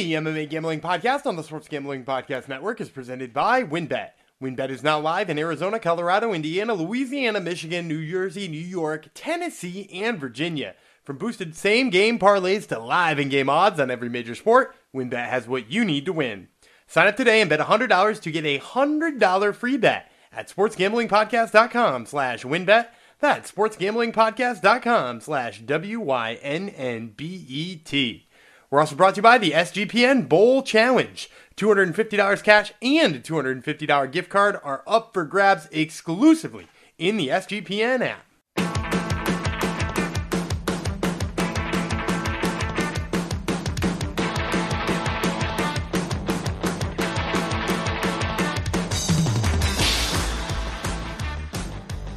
The MMA Gambling Podcast on the Sports Gambling Podcast Network is presented by WynnBET. WynnBET is now live in Arizona, Colorado, Indiana, Louisiana, Michigan, New Jersey, New York, Tennessee, and Virginia. From boosted same game parlays to live in game odds on every major sport, WynnBET has what you need to win. Sign up today and bet $100 to get a $100 free bet at sportsgamblingpodcast.com slash wynnbet. That's sportsgamblingpodcast.com slash W-Y-N-N-B-E-T. We're also brought to you by the SGPN Bowl Challenge. $250 cash and a $250 gift card are up for grabs exclusively in the SGPN app.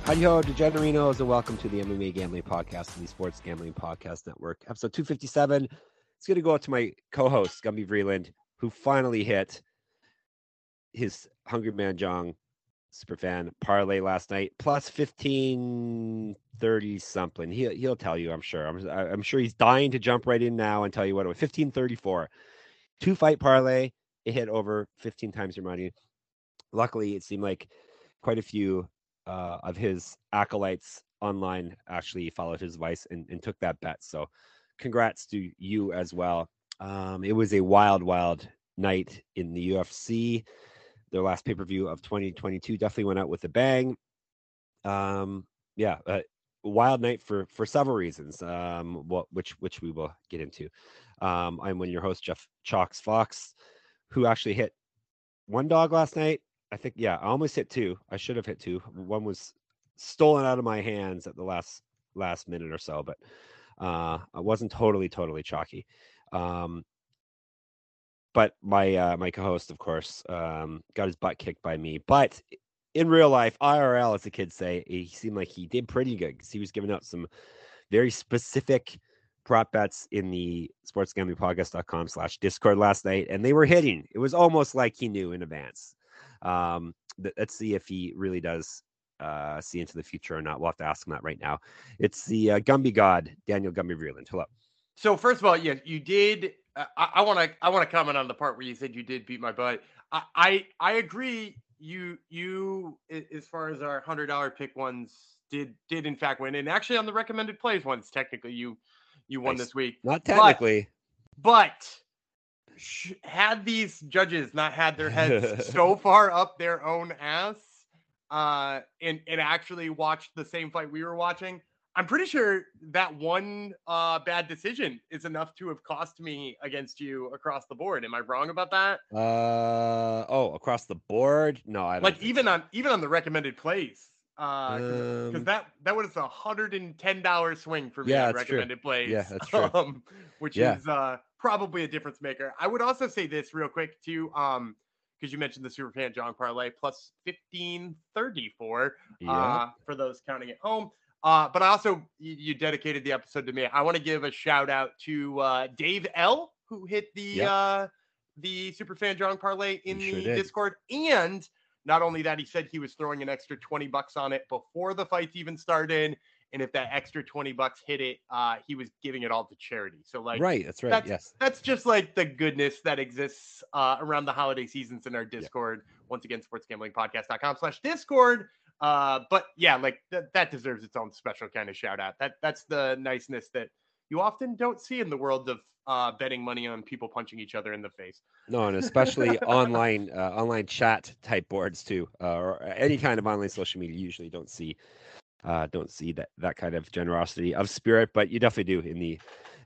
Hi ho, DeGenerinos, and welcome to the MMA Gambling Podcast and the Sports Gambling Podcast Network, episode 257. It's going to go out to my co-host, Gumby Vreeland, who finally hit his Hungry Man Jong superfan parlay last night, plus 1530 something. He, he'll tell you, I'm sure. I'm, I'm sure he's dying to jump right in now and tell you what it was 1534. Two fight parlay, it hit over 15 times your money. Luckily, it seemed like quite a few uh, of his acolytes online actually followed his advice and, and, took that bet. So, congrats to you as well. Um, it was a wild, wild night in the UFC. Their last pay per view of 2022 definitely went out with a bang. Um, yeah, uh, wild night for for several reasons. Um, what which which we will get into. Um, I'm one of your hosts, Jeff Chalks Fox, who actually hit one dog last night I think yeah, I almost hit two. I should have hit two. One was stolen out of my hands at the last last minute or so, but uh, I wasn't totally totally chalky. Um, but my uh, my co-host, of course, um, got his butt kicked by me. But in real life, IRL, as the kids say, he seemed like he did pretty good because he was giving out some very specific prop bets in the sportsgamblingpodcast.com slash discord last night and they were hitting it was almost like he knew in advance um, let's see if he really does uh, see into the future or not. We'll have to ask him that right now. It's the uh, Gumby God, Daniel Gumby Vreeland. Hello. So first of all, yeah, you did. Uh, I want to. I want to comment on the part where you said you did beat my butt. I I, I agree. You you as far as our hundred dollar pick ones did did in fact win, and actually on the recommended plays ones, technically you you won nice. this week. Not technically, but, but had these judges not had their heads so far up their own ass uh, and and actually watched the same fight we were watching, I'm pretty sure that one uh, bad decision is enough to have cost me against you across the board. Am I wrong about that? Uh oh, across the board? No, I like even so. on even on the recommended plays. Uh, because um, that that was a hundred and ten dollar swing for me yeah, on recommended true. plays. Yeah, that's true. Um, which yeah. is uh probably a difference maker. I would also say this real quick too, um, because you mentioned the Superfan John parlay plus fifteen thirty four yeah. uh, for those counting at home. Uh, but I also you, you, dedicated the episode to me. I want to give a shout out to uh, Dave L who hit the yep. uh, the Superfan Jong parlay in the Discord, and not only that, he said he was throwing an extra twenty bucks on it before the fights even started and if that extra 20 bucks hit it uh he was giving it all to charity so like right that's right that's, yes that's just like the goodness that exists uh around the holiday seasons in our discord yeah. once again sportsgamblingpodcast.com slash discord uh but yeah like th- that deserves its own special kind of shout out that that's the niceness that you often don't see in the world of uh, betting money on people punching each other in the face. No, and especially online uh, online chat type boards too, uh, or any kind of online social media. You usually don't see uh, don't see that that kind of generosity of spirit, but you definitely do in the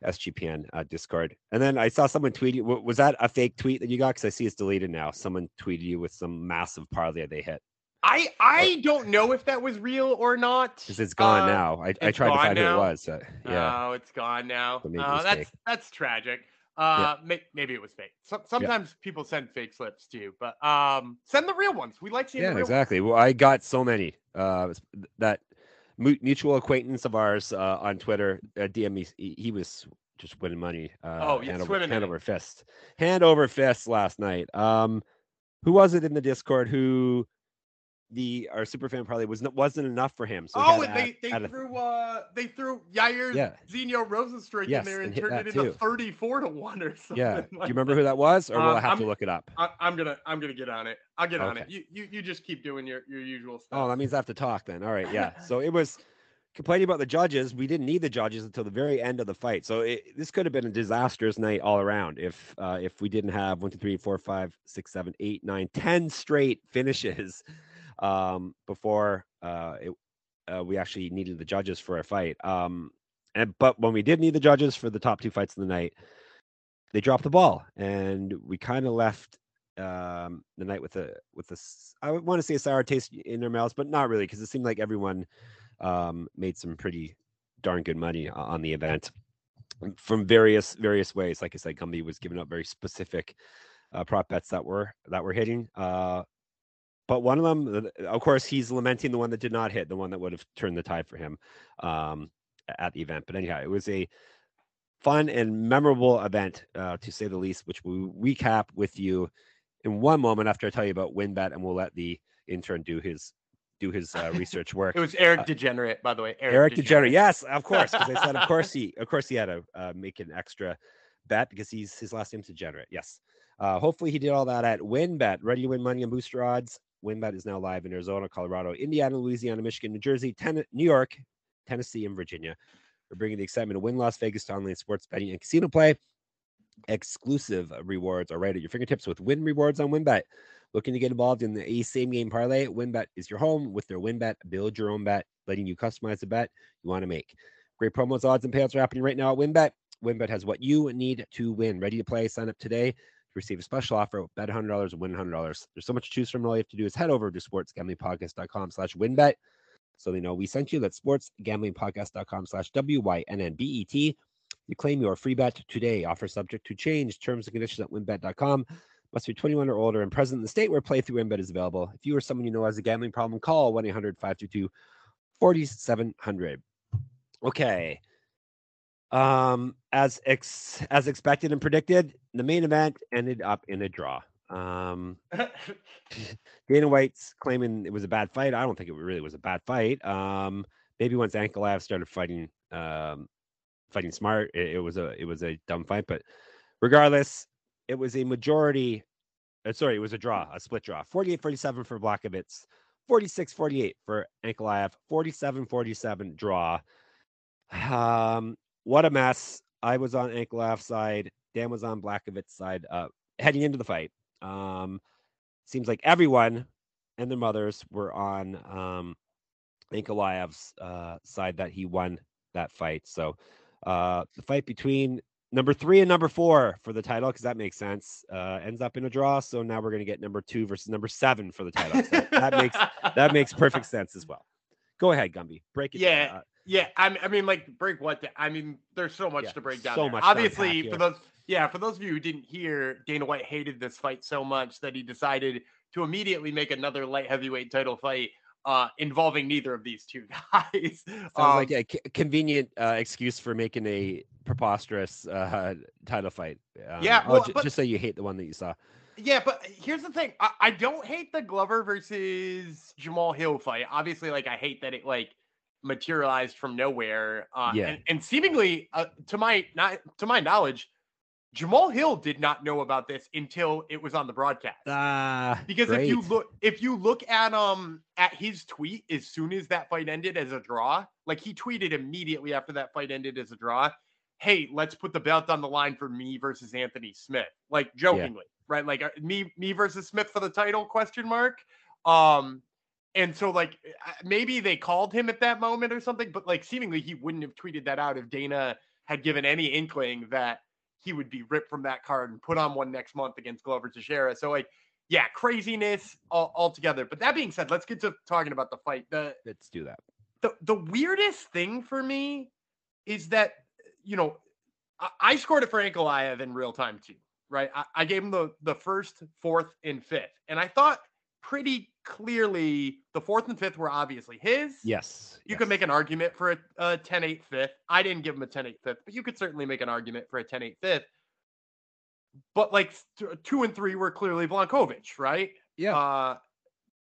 SGPN uh, Discord. And then I saw someone tweet you. Was that a fake tweet that you got? Because I see it's deleted now. Someone tweeted you with some massive parlay they hit. I I don't know if that was real or not. Because it's gone uh, now. I, I tried to find now. who it was. Uh, yeah. Oh, it's gone now. Oh, that's that's tragic. Uh, yeah. may, maybe it was fake. So, sometimes yeah. people send fake slips too, but um, send the real ones. We like seeing. Yeah, exactly. Ones. Well, I got so many uh, that mutual acquaintance of ours uh, on Twitter, uh, DM me. He, was just winning money. Uh, oh, yeah, hand, over, hand over fist, hand over fist last night. Um, who was it in the Discord who the our super fan probably was wasn't enough for him. So oh, and they they threw uh they threw Yair yeah. Zeno Rozenstruik yes, in there and, and turned it into thirty four to one or something. Yeah. Like Do you remember who that was, or will um, I have I'm, to look it up? I, am gonna I'm gonna get on it. I'll get okay. on it. You, you you just keep doing your your usual stuff. Oh, that means I have to talk then. All right, yeah. so it was complaining about the judges. We didn't need the judges until the very end of the fight. So it, this could have been a disastrous night all around if uh, if we didn't have one, two, three, four, five, six, seven, eight, nine, ten straight finishes um, before uh, it, uh, we actually needed the judges for a fight. Um, and but when we did need the judges for the top two fights of the night, they dropped the ball, and we kind of left um, the night with a with a I want to say a sour taste in their mouths, but not really because it seemed like everyone um, made some pretty darn good money on the event from various various ways. Like I said, Gumby was giving up very specific uh, prop bets that were that were hitting. Uh, but one of them, of course, he's lamenting the one that did not hit, the one that would have turned the tide for him um, at the event. But anyhow, it was a fun and memorable event, uh, to say the least, which we recap with you in one moment after I tell you about WynnBET, and we'll let the intern do his do his uh, research work. it was Eric uh, Degenerate, by the way. Eric, Eric Degenerate. Yes, of course. Because I said, of course he, of course he had to uh, make an extra bet because he's his last name's Degenerate. Yes. Uh, hopefully he did all that at WynnBET. Ready to win money and booster odds. WynnBET is now live in Arizona, Colorado, Indiana, Louisiana, Michigan, New Jersey, ten- New York, Tennessee, and Virginia. We're bringing the excitement of Wynn Las Vegas to online sports betting and casino play. Exclusive rewards are right at your fingertips with Wynn Rewards on WynnBET. Looking to get involved in the same game parlay? WynnBET is your home with their WynnBET. Build your own bet, letting you customize the bet you want to make. Great promos, odds, and payouts are happening right now at WynnBET. WynnBET has what you need to win. Ready to play? Sign up today to receive a special offer. Bet $100 and win $100. There's so much to choose from. All you have to do is head over to sportsgamblingpodcast.com slash wynnbet so they know we sent you. That's sportsgamblingpodcast.com slash W-Y-N-N-B-E-T. You claim your free bet today. Offer subject to change. Terms and conditions at wynnbet.com. Must be 21 or older and present in the state where playthrough WynnBET is available. If you or someone you know has a gambling problem, call 1 800 522 4700. Okay. Um, as ex- as expected and predicted, the main event ended up in a draw. Um, Dana White's claiming it was a bad fight. I don't think it really was a bad fight. Um, maybe once Ankalaev started fighting, um, fighting smart, it, it was a it was a dumb fight. But regardless, it was a majority. Uh, sorry, it was a draw, a split draw. 48 47 for Blachowicz, 46 48 for Ankalaev, 47 47 draw. Um, what a mess. I was on Ankalaev's side. Dan was on Blachowicz's side uh, heading into the fight. Um, seems like everyone and their mothers were on um, Ankalaev's uh, side that he won that fight. So uh, the fight between number three and number four for the title because that makes sense. Uh, ends up in a draw, so now we're going to get number two versus number seven for the title. So that makes that makes perfect sense as well. Go ahead, Gumby. Break it. Yeah, down. Yeah. I, I mean, like break what? I mean, there's so much yeah, to break down. So there. much. Obviously, for those yeah, for those of you who didn't hear, Dana White hated this fight so much that he decided to immediately make another light heavyweight title fight uh, involving neither of these two guys. Sounds um, like a c- convenient uh, excuse for making a preposterous uh, title fight. Um, yeah, oh, well, j- but, just say you hate the one that you saw. Yeah, but here's the thing: I, I don't hate the Glover versus Jamahal Hill fight. Obviously, like I hate that it like materialized from nowhere. Uh, yeah, and, and seemingly, uh, to my not to my knowledge, Jamahal Hill did not know about this until it was on the broadcast. Ah, because great. if you look if you look at um at his tweet as soon as that fight ended as a draw, like he tweeted immediately after that fight ended as a draw, "Hey, let's put the belt on the line for me versus Anthony Smith." Like jokingly, yeah. right? Like uh, me me versus Smith for the title question mark. Um and so like maybe they called him at that moment or something, but like seemingly he wouldn't have tweeted that out if Dana had given any inkling that he would be ripped from that card and put on one next month against Glover Teixeira. So like, yeah, craziness all, altogether. But that being said, let's get to talking about the fight. The let's do that. The the weirdest thing for me is that you know I, I scored it for Ankalaev in real time too, right? I, I gave him the the first, fourth, and fifth, and I thought pretty clearly the fourth and fifth were obviously his. Yes. You yes. could make an argument for a, a 10 8 fifth. I didn't give him a 10 8 fifth, but you could certainly make an argument for a 10 8 fifth. But like two and three were clearly Blachowicz, right? Yeah. Uh,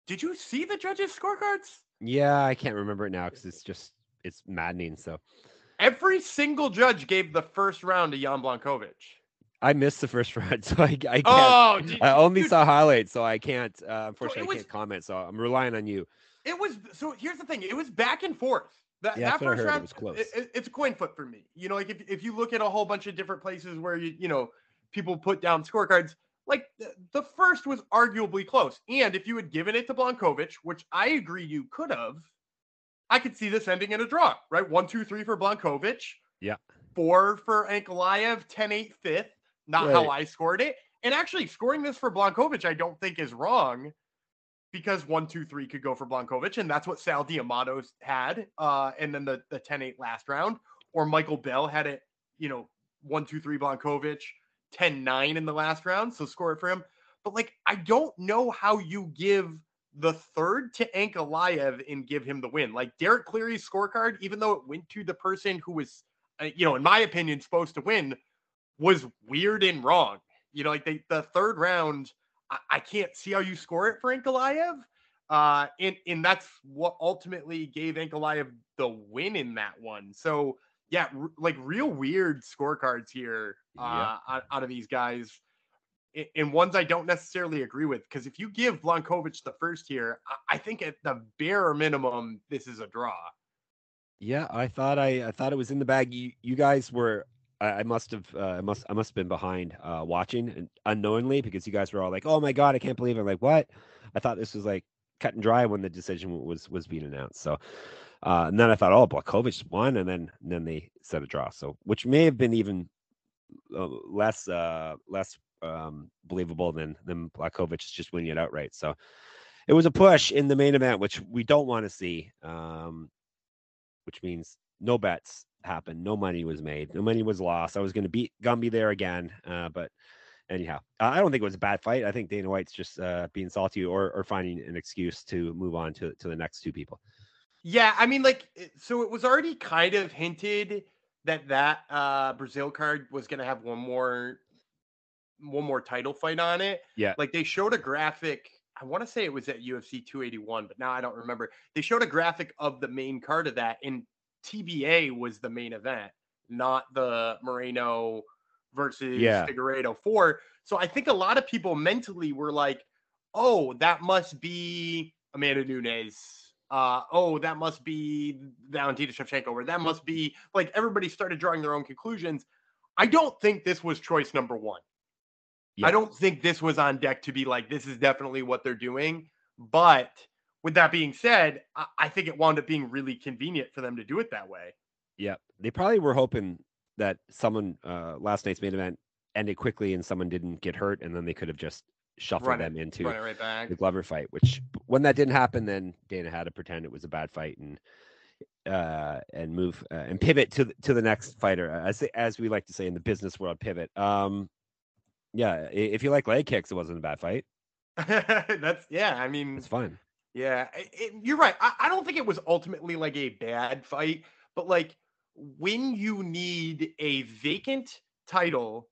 Did you see the judges' scorecards? Yeah, I can't remember it now because it's just it's maddening. So every single judge gave the first round to Jan Blachowicz. I missed the first round, so I, I can't. Oh, I only dude, saw highlights, so I can't. Uh, unfortunately, was, I can't comment. So I'm relying on you. It was so. Here's the thing. It was back and forth. That, yeah, that first round was close. It, it's a coin flip for me. You know, like if, if you look at a whole bunch of different places where you you know people put down scorecards, like the, the first was arguably close. And if you had given it to Blachowicz, which I agree you could have, I could see this ending in a draw, right? One, two, three for Blachowicz. Yeah. Four for Ankalaev, 10 8 fifth. Not right. how I scored it. And actually, scoring this for Blachowicz, I don't think is wrong because one, two, three could go for Blachowicz, and that's what Sal D'Amato had. Uh, and then the the 10-8 last round, or Michael Bell had it, you know, one, two, three Blachowicz, 10-9 in the last round. So score it for him. But like, I don't know how you give the third to Ankalaev and give him the win. Like Derek Cleary's scorecard, even though it went to the person who was, uh, you know, in my opinion, supposed to win, was weird and wrong. You know, like they, the third round I, I can't see how you score it for Ankalaev. Uh, and, and that's what ultimately gave Ankalaev the win in that one. So, yeah, r- like real weird scorecards here uh, out, out of these guys and ones I don't necessarily agree with. Because if you give Blachowicz the first here, I think at the bare minimum, this is a draw. Yeah, I thought I, I thought it was in the bag. You you guys were I, I must have uh, I must I must have been behind uh, watching and unknowingly because you guys were all like, "Oh my god, I can't believe it!" I'm like, "What?" I thought this was like cut and dry when the decision was was being announced. So, uh, and then I thought, "Oh, Blachowicz won," and then and then they said a draw. So, which may have been even uh, less uh, less um, believable than than Blachowicz just winning it outright. So, it was a push in the main event, which we don't want to see. Um, which means no bets happened. No money was made. No money was lost. I was going to beat Gumby there again, uh, but anyhow, I don't think it was a bad fight. I think Dana White's just uh, being salty or, or finding an excuse to move on to to the next two people. Yeah, I mean, like, so it was already kind of hinted that that uh, Brazil card was going to have one more one more title fight on it. Yeah, like they showed a graphic. I want to say it was at UFC 281, but now I don't remember. They showed a graphic of the main card of that, and TBA was the main event, not the Moreno versus yeah. Figueiredo four. So I think a lot of people mentally were like, "Oh, that must be Amanda Nunes. Uh, oh, that must be Valentina Shevchenko, or that must be like everybody started drawing their own conclusions." I don't think this was choice number one. Yeah. I don't think this was on deck to be like, this is definitely what they're doing. But with that being said, I, I think it wound up being really convenient for them to do it that way. Yeah, they probably were hoping that someone uh, last night's main event ended quickly and someone didn't get hurt, and then they could have just shuffled run them it, into right the Glover fight. Which, when that didn't happen, then Dana had to pretend it was a bad fight and uh and move uh, and pivot to to the next fighter as as we like to say in the business world pivot um yeah if you like leg kicks it wasn't a bad fight that's yeah i mean it's fine yeah, it, you're right. I, I don't think it was ultimately like a bad fight, but like when you need a vacant title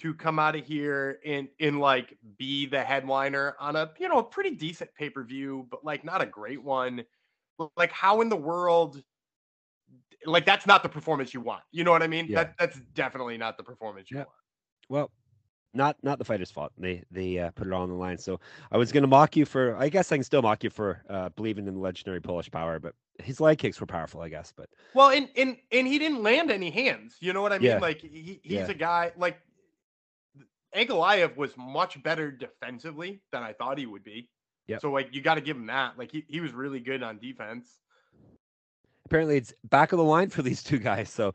to come out of here and in like be the headliner on a you know a pretty decent pay per view, but like not a great one. Like how in the world? Like that's not the performance you want. You know what I mean? Yeah. That that's definitely not the performance you yeah. want. Well, not not the fighter's fault. They they uh, put it all on the line. So I was going to mock you for. I guess I can still mock you for uh, believing in the legendary Polish power, but his leg kicks were powerful. I guess, but well, and and and he didn't land any hands. You know what I mean? Yeah. Like he, he's yeah. a guy like Ankalaev was much better defensively than I thought he would be. Yeah. So like you got to give him that. Like he, he was really good on defense. Apparently, it's back of the line for these two guys. So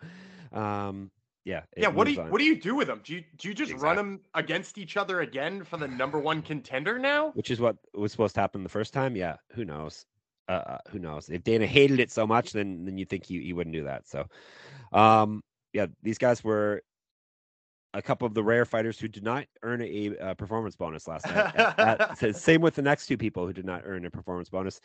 um yeah. Yeah. What do you on. what do you do with them? Do you do you just exactly. run them against each other again for the number one contender now? Which is what was supposed to happen the first time. Yeah. Who knows? Uh, uh, who knows? If Dana hated it so much, then then you think he, he wouldn't do that. So, um, yeah, these guys were a couple of the rare fighters who did not earn a, a performance bonus last night. at, at, same with the next two people who did not earn a performance bonus.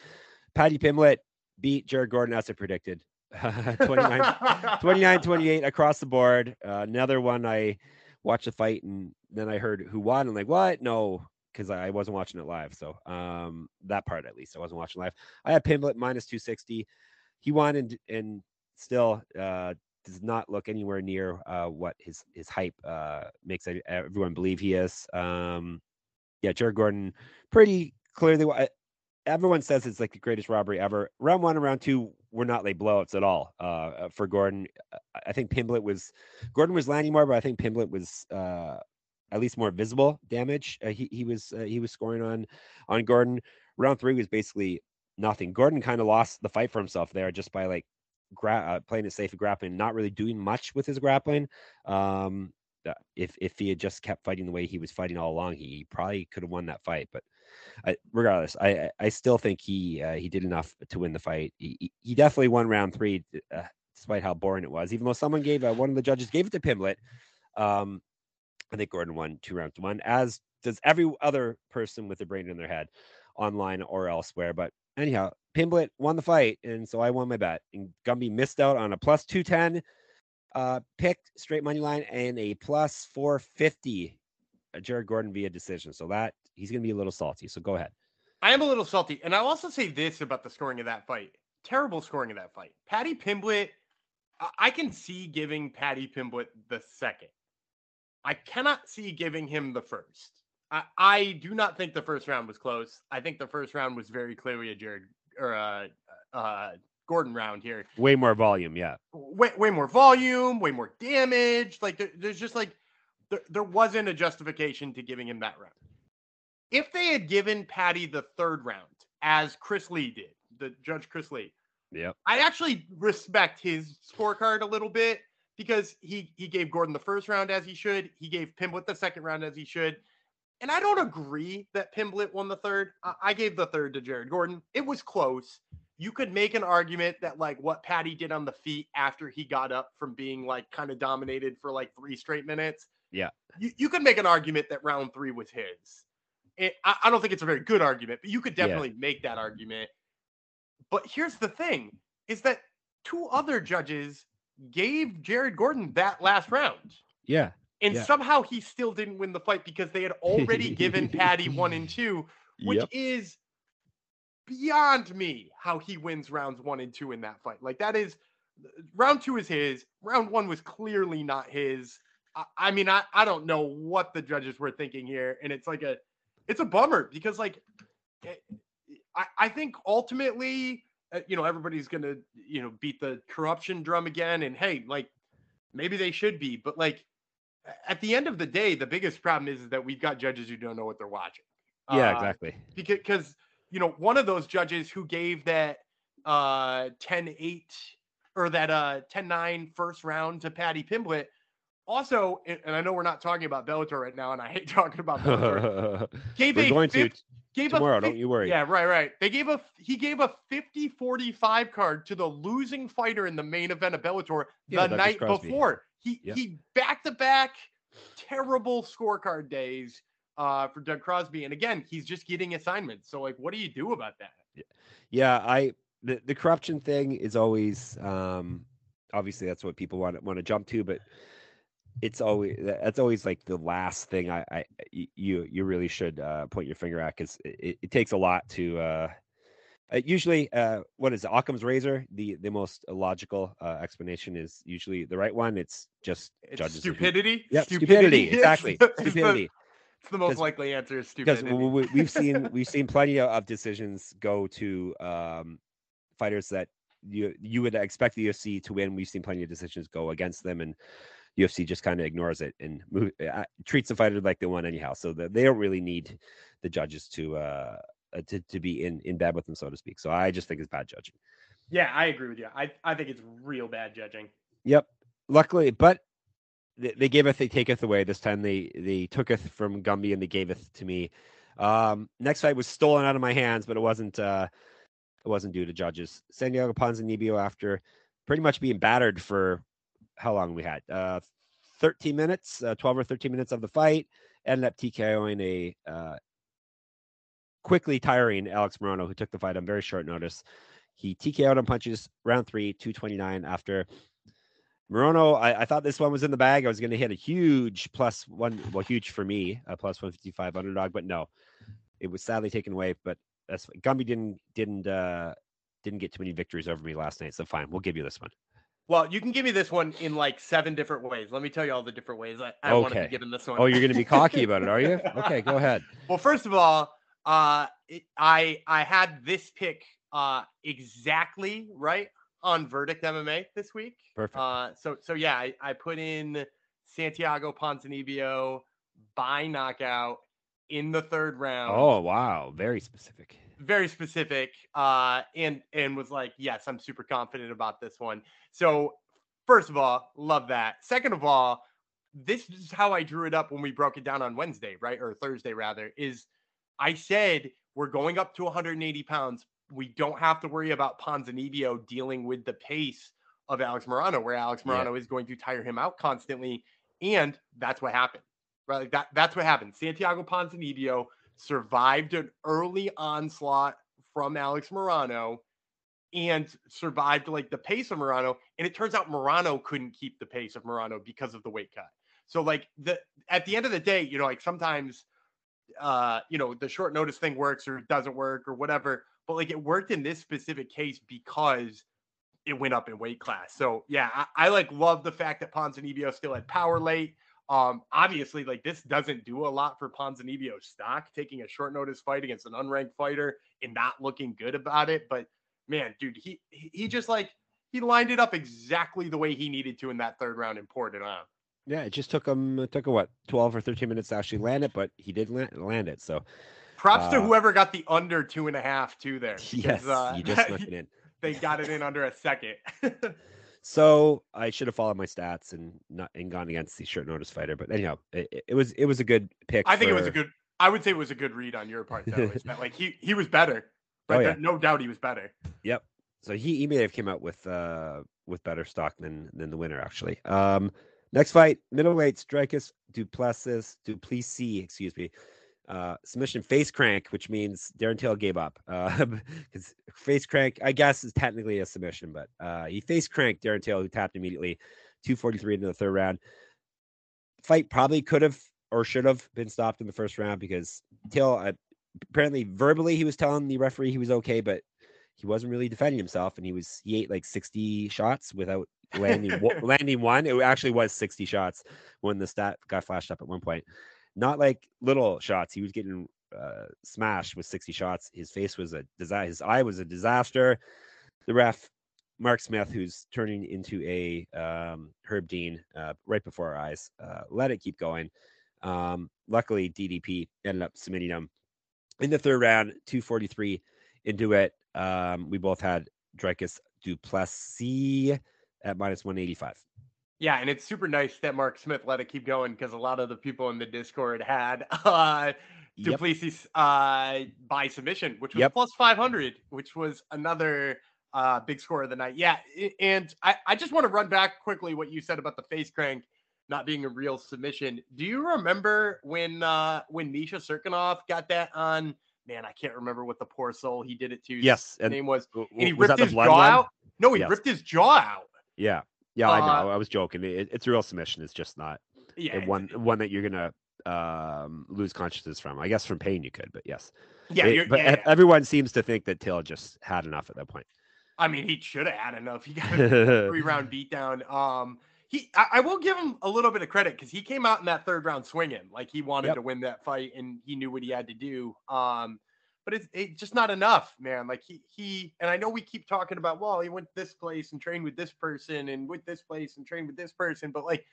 Paddy Pimblett beat Jared Gordon as I predicted. 29, 29 28 across the board. Uh, another one I watched the fight and then I heard who won. I'm like, what? No, because I wasn't watching it live. So um, that part at least I wasn't watching live. I had Pimblett minus 260. He won and and still uh, does not look anywhere near uh, what his his hype uh, makes everyone believe he is. Um, yeah, Jared Gordon, pretty clearly. Everyone says it's like the greatest robbery ever. Round one and round two were not like blowouts at all uh, for Gordon. I think Pimblett was Gordon was landing more, but I think Pimblett was uh, at least more visible damage. Uh, he he was uh, he was scoring on on Gordon. Round three was basically nothing. Gordon kind of lost the fight for himself there just by like gra- uh, playing it safe grappling, not really doing much with his grappling. Um, if if he had just kept fighting the way he was fighting all along, he probably could have won that fight. But I, regardless, I I still think he uh, he did enough to win the fight. He, he definitely won round three, uh, despite how boring it was. Even though someone gave uh, one of the judges gave it to Pimblett, um, I think Gordon won two rounds to one, as does every other person with a brain in their head, online or elsewhere. But anyhow, Pimblett won the fight, and so I won my bet. And Gumby missed out on a plus two ten uh, picked straight money line and a plus 450 uh, Jared Gordon via decision. So that he's going to be a little salty. So go ahead. I am a little salty. And I'll also say this about the scoring of that fight terrible scoring of that fight. Paddy Pimblett, I can see giving Paddy Pimblett the second. I cannot see giving him the first. I, I, do not think the first round was close. I think the first round was very clearly a Jared or a, uh, Gordon round here. Way more volume, yeah. Way, way more volume, way more damage. Like there, there's just like there, there wasn't a justification to giving him that round. If they had given Paddy the third round, as Chris Lee did, the judge Chris Lee, yeah, I actually respect his scorecard a little bit because he he gave Gordon the first round as he should. He gave Pimblett the second round as he should. And I don't agree that Pimblett won the third. I, I gave the third to Jared Gordon. It was close you could make an argument that like what Paddy did on the feet after he got up from being like kind of dominated for like three straight minutes. Yeah. You, you could make an argument that round three was his. It, I, I, don't think it's a very good argument, but you could definitely yeah. make that argument. But here's the thing is that two other judges gave Jared Gordon that last round. Yeah. And yeah. somehow he still didn't win the fight because they had already given Paddy one and two, which yep. is beyond me how he wins rounds one and two in that fight. Like that is round two is his. Round one was clearly not his. I, I mean, I, I don't know what the judges were thinking here, and it's like a it's a bummer because like eh, I, I think ultimately uh, you know everybody's gonna you know beat the corruption drum again, and hey, like maybe they should be, but like at the end of the day, the biggest problem is, is that we've got judges who don't know what they're watching. Yeah, uh, exactly. Because because you know, one of those judges who gave that uh 10-8 or that uh 10-9 first round to Paddy Pimblett also, and I know we're not talking about Bellator right now, and I hate talking about Bellator. gave we're going 50, to gave tomorrow. A 50, don't you worry. Yeah, right, right. They gave a he gave a 50-45 card to the losing fighter in the main event of Bellator yeah, the night before. He yep. he back to back terrible scorecard days uh, for Doug Crosby. And again, he's just getting assignments. So like, what do you do about that? Yeah, yeah I the, the corruption thing is always um, obviously that's what people want want to jump to, but it's always that's always like the last thing I, I you you really should uh, point your finger at because it, it, takes a lot to. Uh, uh, usually, uh, what is it? Occam's razor? The the most logical uh, explanation is usually the right one. It's just it's judges. Stupidity. Yeah, stupidity. stupidity. Exactly. stupidity. It's the most likely answer is stupid. Because we, have seen we've seen plenty of decisions go to um, fighters that you you would expect the UFC to win. We've seen plenty of decisions go against them, and UFC just kind of ignores it and move, uh, treats the fighter like they won anyhow. So the, they don't really need the judges to uh, uh, to to be in in bed with them, so to speak. So I just think it's bad judging. Yeah, I agree with you. I I think it's real bad judging. Yep. Luckily, but they, they giveth, they taketh away. This time they they tooketh from Gumby and they gaveth to me. Um, next fight was stolen out of my hands, but it wasn't uh, it wasn't due to judges. Santiago Ponzinibbio, after pretty much being battered for how long we had uh, 13 minutes, uh, 12 or 13 minutes of the fight, ended up TKOing a uh, quickly tiring Alex Morono, who took the fight on very short notice. He TKO'd on punches round three, 229 after Morono, I, I, thought this one was in the bag. I was going to hit a huge plus one, well, huge for me, a plus 155 underdog, but no, it was sadly taken away. But that's Gumby didn't didn't uh didn't get too many victories over me last night, so fine, we'll give you this one. Well, you can give me this one in like seven different ways. Let me tell you all the different ways I, I okay. want to be given this one. Oh, you're going to be cocky about it, are you? Okay, go ahead. Well, first of all, uh, it, I I had this pick uh exactly right on Verdict MMA this week. Perfect. Uh, so so yeah, I, I put in Santiago Ponzinibbio by knockout in the third round. Oh wow, very specific. Very specific. Uh, and and was like, yes, I'm super confident about this one. So first of all, love that. Second of all, this is how I drew it up when we broke it down on Wednesday, right or Thursday rather. Is I said we're going up to 180 pounds we don't have to worry about Ponzinibbio dealing with the pace of Alex Morono, where Alex Morono yeah. is going to tire him out constantly. And that's what happened. Right? Like that, that's what happened. Santiago Ponzinibbio survived an early onslaught from Alex Morono and survived like the pace of Morono. And it turns out Morono couldn't keep the pace of Morono because of the weight cut. So like the at the end of the day, you know, like sometimes uh, you know, the short notice thing works or doesn't work or whatever but like it worked in this specific case because it went up in weight class. So yeah, I, I like love the fact that Ponzinibbio still had power late. Um, obviously, like this doesn't do a lot for Ponzinibbio's stock, taking a short notice fight against an unranked fighter and not looking good about it. But man, dude, he he just like he lined it up exactly the way he needed to in that third round and poured it on. Yeah, it just took him it took a what twelve or thirteen minutes to actually land it, but he did land, land it. So Props uh, to whoever got the under two and a half two there. Because, yes, uh, you just snuck it in. they got it in under a second. so I should have followed my stats and not and gone against the short notice fighter. But anyhow, it, it was it was a good pick. I think for... it was a good. I would say it was a good read on your part though. like he he was better. But oh, yeah. no doubt he was better. Yep. So he, he may have came out with uh with better stock than than the winner actually. Um next fight, middleweights, Dricus Duplessis, Duplessis, excuse me, uh, submission face crank, which means Darren Till gave up. Because uh, face crank, I guess, is technically a submission, but uh, he face cranked Darren Till, who tapped immediately. 243 into the third round. Fight probably could have or should have been stopped in the first round because Till uh, apparently verbally he was telling the referee he was okay, but he wasn't really defending himself, and he was he ate like 60 shots without landing landing one. It actually was 60 shots when the stat got flashed up at one point not like little shots. He was getting uh, smashed with 60 shots. His face was a disaster. His eye was a disaster. The ref, Mark Smith, who's turning into a um, Herb Dean uh, right before our eyes, uh, let it keep going. Um, luckily, DDP ended up submitting him in the third round, 243 into it. Um, we both had Dricus Duplessis at minus 185. Yeah, and it's super nice that Mark Smith let it keep going because a lot of the people in the Discord had uh Duplessis yep. uh by submission, which was yep. plus 500, which was another uh big score of the night. Yeah, and I, I just want to run back quickly what you said about the face crank not being a real submission. Do you remember when uh when Misha Cirkunov got that on man, I can't remember what the poor soul he did it to. Yes, his name was and he was ripped his jaw one? out. No, he yes. ripped his jaw out. Yeah. Yeah, I know. Uh, I was joking. It, it's a real submission. It's just not yeah, one one that you're gonna um, lose consciousness from. I guess from pain you could, but yes. Yeah, it, but yeah, everyone seems to think that Till just had enough at that point. I mean, he should have had enough. He got a three round beatdown. Um, he, I, I, will give him a little bit of credit because he came out in that third round swinging, like he wanted yep. to win that fight and he knew what he had to do. Um, but it's, it's just not enough, man. Like he he and I know we keep talking about, well, he went this place and trained with this person and with this place and trained with this person, but like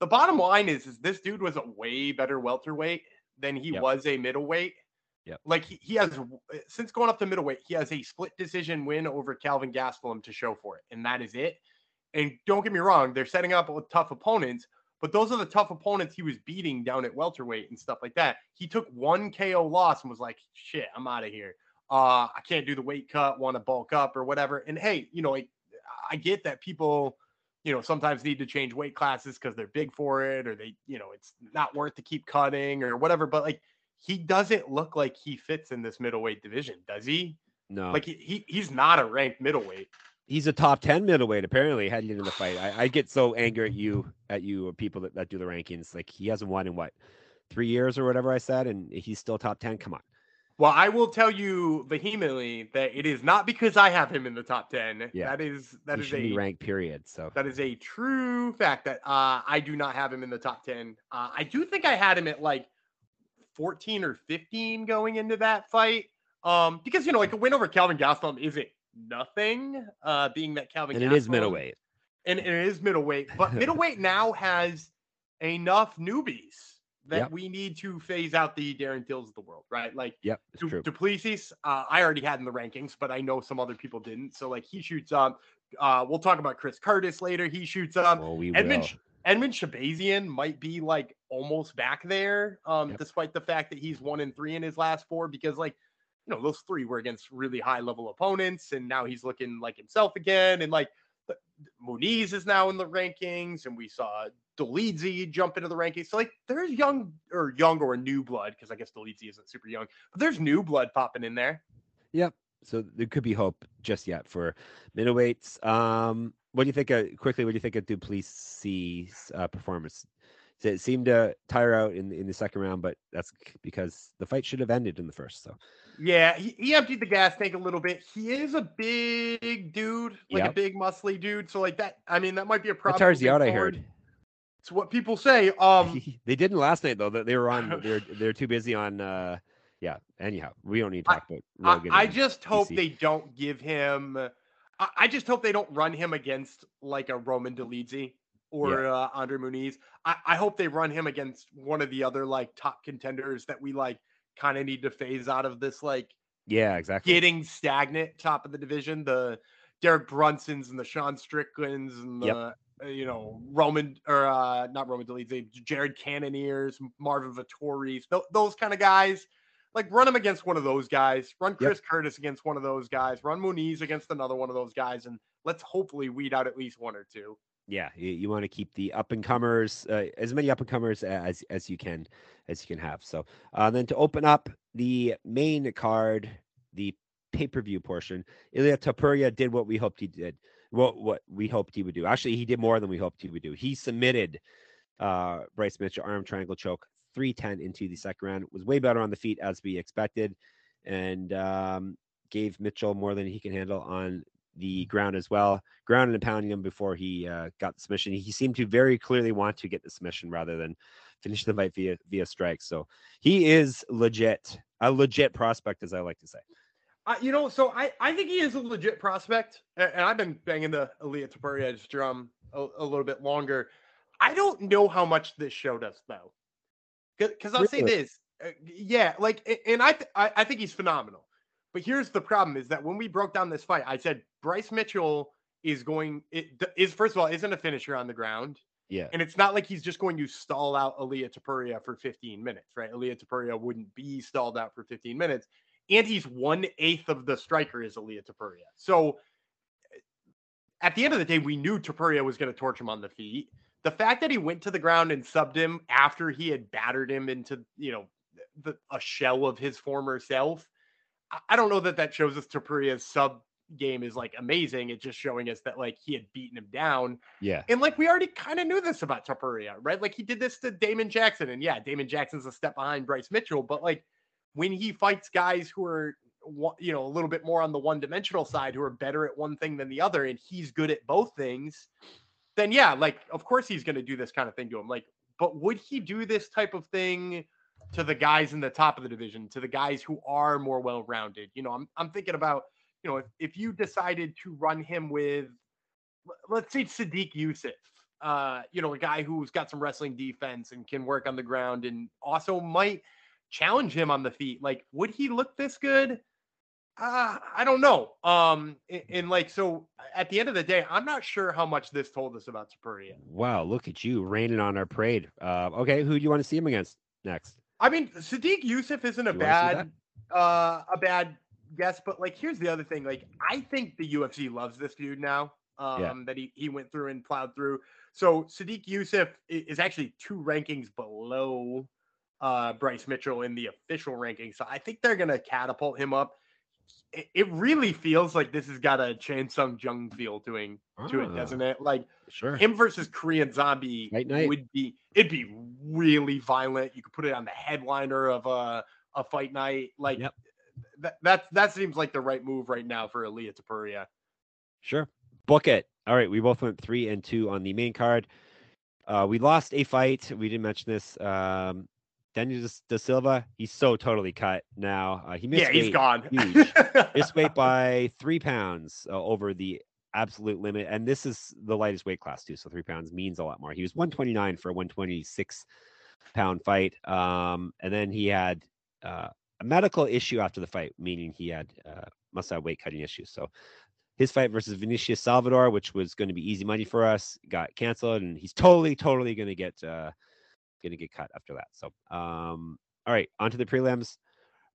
the bottom line is is this dude was a way better welterweight than he yep. was a middleweight. Yeah. Like he, he has since going up to middleweight, he has a split decision win over Calvin Gastelum to show for it. And that is it. And don't get me wrong, they're setting up with tough opponents, but those are the tough opponents he was beating down at welterweight and stuff like that. He took one KO loss and was like, shit, I'm out of here. Uh, I can't do the weight cut, want to bulk up or whatever. And hey, you know, I, I get that people, you know, sometimes need to change weight classes because they're big for it or they, you know, it's not worth to keep cutting or whatever. But like, he doesn't look like he fits in this middleweight division, does he? No. Like he, he's not a ranked middleweight. He's a top 10 middleweight apparently heading into the fight. I, I get so angry at you at you or people that, that do the rankings like he hasn't won in what three years or whatever i said and he's still top 10 come on. Well i will tell you vehemently that it is not because i have him in the top 10 yeah. That is that he is a ranked period so. that is a true fact that uh i do not have him in the top 10 uh, i do think i had him at like 14 or 15 going into that fight um because you know like a win over calvin gastelum isn't nothing, uh, being that Calvin and it is middleweight, and, it is middleweight, but middleweight now has enough newbies that yep. we need to phase out the Darren Tills of the world, right? Like, yep, du- Duplessis, uh, I already had in the rankings, but I know some other people didn't. So like he shoots up. Uh, we'll talk about Chris Curtis later. He shoots up. Well, we Edmund, will. Edmund Shahbazyan might be like almost back there, um, yep. despite the fact that he's one and three in his last four, because like you know, those three were against really high level opponents, and now he's looking like himself again. And like Muniz is now in the rankings, and we saw Dolidze jump into the rankings. So like there's young or young or new blood, because I guess Dolidze isn't super young, but there's new blood popping in there. Yep. So there could be hope just yet for middleweights. Um, what do you think? Of, quickly, what do you think of Duplessis' uh, performance? it seemed to tire out in in the second round, but that's because the fight should have ended in the first. So yeah, he, he emptied the gas tank a little bit. He is a big dude, like yep. a big muscly dude. So like that, I mean, that might be a problem. That tires you out. I heard. It's what people say. Um, they didn't last night though. That they were on. They're they're too busy on. uh Yeah. Anyhow, we don't need to talk I, about. Rogan I, I just hope they don't give him. I, I just hope they don't run him against like a Roman Dolidze or yeah. uh, Andre Muniz. I, I hope they run him against one of the other like top contenders that we like kind of need to phase out of this like yeah exactly getting stagnant top of the division. The Derek Brunsons and the Sean Stricklands and the yep. uh, you know Roman or uh, not Roman Dolidze, Jared Cannoniers, Marvin Vettori's, th- those kind of guys. Like run him against one of those guys. Run Chris yep. Curtis against one of those guys. Run Muniz against another one of those guys, and let's hopefully weed out at least one or two yeah, you, you want to keep the up and comers, uh, as many up and comers as as you can, as you can have. So uh, then to open up the main card, the pay per view portion, Ilia Topuria did what we hoped he did. What what we hoped he would do. Actually, he did more than we hoped he would do. He submitted uh, Bryce Mitchell arm triangle choke, three ten into the second round. Was way better on the feet as we expected, and um, gave Mitchell more than he can handle on the ground as well, grounded and pounding him before he uh, got the submission. He seemed to very clearly want to get the submission rather than finish the fight via via strikes. So he is legit, a legit prospect, as I like to say. Uh, you know, so I, I think he is a legit prospect, and, and I've been banging the Ilia Topuria's drum a, a, little bit longer. I don't know how much this showed us though, because I'll really? say this, uh, yeah, like, and I, th- I I think he's phenomenal. But here's the problem: is that when we broke down this fight, I said Bryce Mitchell is going it is first of all isn't a finisher on the ground. Yeah. And it's not like he's just going to stall out Ilia Topuria for 15 minutes, right? Ilia Topuria wouldn't be stalled out for 15 minutes. And he's one eighth of the striker is Ilia Topuria. So eh, at the end of the day, we knew Topuria was going to torch him on the feet. The fact that he went to the ground and subbed him after he had battered him into, you know, the, a shell of his former self I don't know that that shows us Topuria's sub game is like amazing. It's just showing us that like he had beaten him down. Yeah. And like we already kind of knew this about Topuria, right? Like he did this to Damon Jackson. And yeah, Damon Jackson's a step behind Bryce Mitchell, but like when he fights guys who are you know a little bit more on the one dimensional side who are better at one thing than the other and he's good at both things then yeah like of course he's going to do this kind of thing to him like but would he do this type of thing to the guys in the top of the division, to the guys who are more well rounded. You know, I'm I'm thinking about, you know, if, if you decided to run him with let's say Sodiq Yusuff, uh, you know, a guy who's got some wrestling defense and can work on the ground and also might challenge him on the feet. Like, would he look this good? Uh, I don't know. Um, and, and, like, so at the end of the day, I'm not sure how much this told us about Topuria. Wow, look at you raining on our parade. Uh, okay, who do you want to see him against next? I mean, Sodiq Yusuff isn't a bad uh a bad guess, but like here's the other thing. Like, I think the UFC loves this dude now. Um, yeah. that he, he went through and plowed through. So Sodiq Yusuff is actually two rankings below uh Bryce Mitchell in the official ranking. So I think they're gonna catapult him up. it, it really feels like this has got a Chan Sung Jung feel doing to it, Ah, doesn't it? Like Sure. him versus Korean Zombie Fight night. would be it'd be really violent. You could put it on the headliner of a a fight night. Like Yep. that that that seems like the right move right now for Ilia Topuria. Sure. Book it. All right. We both went three and two on the main card. Uh, we lost a fight. We didn't mention this. Um, Daniel Da Silva, he's so totally cut now. Uh, he missed Yeah, he's gone. huge. missed weight by three pounds uh, over the absolute limit. And this is the lightest weight class, too. So three pounds means a lot more. He was 129 for a 126 pound fight. Um, and then he had uh, a medical issue after the fight, meaning he had uh, must have weight cutting issues. So his fight versus Vinicius Salvador, which was going to be easy money for us, got canceled, and he's totally, totally going to get uh, going to get cut after that. So, um, all right, on to the prelims.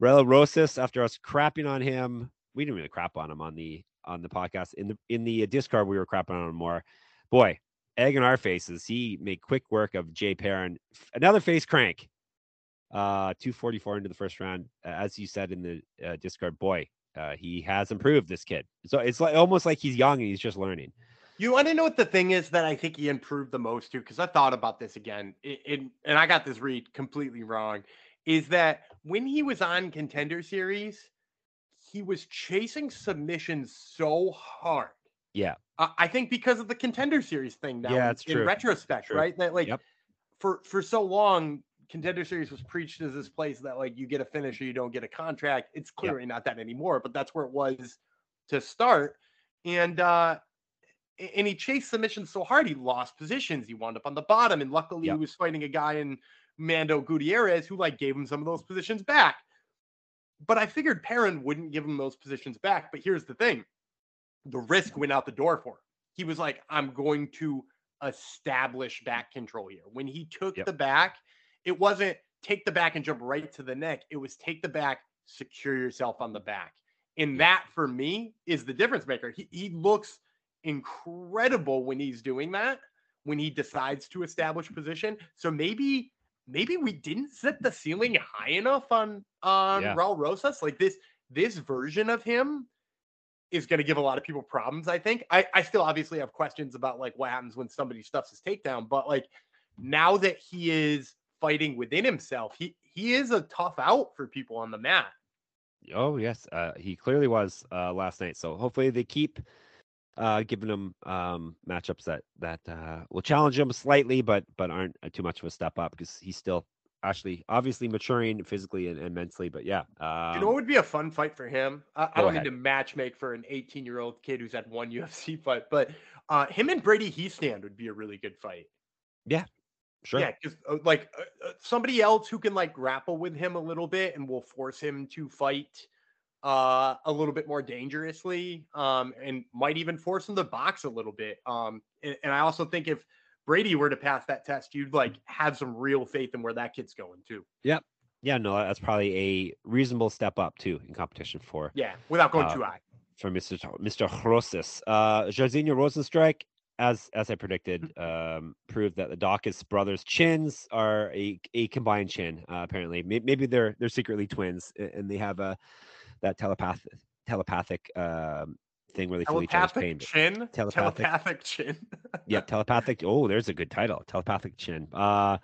Raul Rosas, after us crapping on him, we didn't really crap on him on the on the podcast. In the in the Discord, we were crapping on more. Boy, egg in our faces. He made quick work of Jay Perrin. Another face crank. Uh, 244 into the first round. Uh, as you said in the uh, Discord, boy, uh, he has improved. This kid. So it's like almost like he's young and he's just learning. You want to know what the thing is that I think he improved the most too? Because I thought about this again, it, it, and I got this read completely wrong. Is that when he was on Contender Series, he was chasing submissions so hard. Yeah. Uh, I think because of the Contender Series thing. Now, Yeah, in- it's in true. retrospect, True. right? That like Yep. for for so long, Contender Series was preached as this place that like you get a finish or you don't get a contract. It's clearly not that anymore, but that's where it was to start. And uh and he chased submissions so hard he lost positions. He wound up on the bottom, and luckily Yep. he was fighting a guy in Mando Gutierrez who like gave him some of those positions back. But I figured Perrin wouldn't give him those positions back. But here's the thing: the risk went out the door for him. He was like, "I'm going to establish back control here." When he took Yep. the back, it wasn't take the back and jump right to the neck. It was take the back, secure yourself on the back. And that for me is the difference maker. He, he looks incredible when he's doing that, when he decides to establish position. So maybe maybe we didn't set the ceiling high enough on on Yeah. Raul Rosas. Like this this version of him is going to give a lot of people problems. I think. I I still obviously have questions about like what happens when somebody stuffs his takedown, but like now that he is fighting within himself, he he is a tough out for people on the mat. Oh yes, uh, he clearly was uh, last night. So hopefully they keep uh, giving him um, matchups that that uh, will challenge him slightly, but but aren't uh, too much of a step up because he's still actually obviously maturing physically and, and mentally. But yeah, um, you know what would be a fun fight for him? I, I don't ahead. need to match make for an 18 year old kid who's had one UFC fight, but uh, him and Brady Hiestand would be a really good fight. Yeah, Sure. Yeah, because uh, like uh, uh, somebody else who can like grapple with him a little bit and will force him to fight uh a little bit more dangerously um and might even force him to box a little bit um and, and i also think if brady were to pass that test you'd like have some real faith in where that kid's going too Yep. Yeah, no, that's probably a reasonable step up too in competition for yeah without going Uh, too high for Mr. Mr. Rosas. Uh, Jairzinho Rozenstruik, as as I predicted, um, proved that the Daukaus brothers' chins are a, a combined chin. Uh, apparently, maybe they're they're secretly twins, and they have a that telepathic telepathic um, thing where they feel each other's pain. telepathic chin Telepathic. telepathic chin Yeah, telepathic. Oh, there's a good title. Telepathic chin. Uh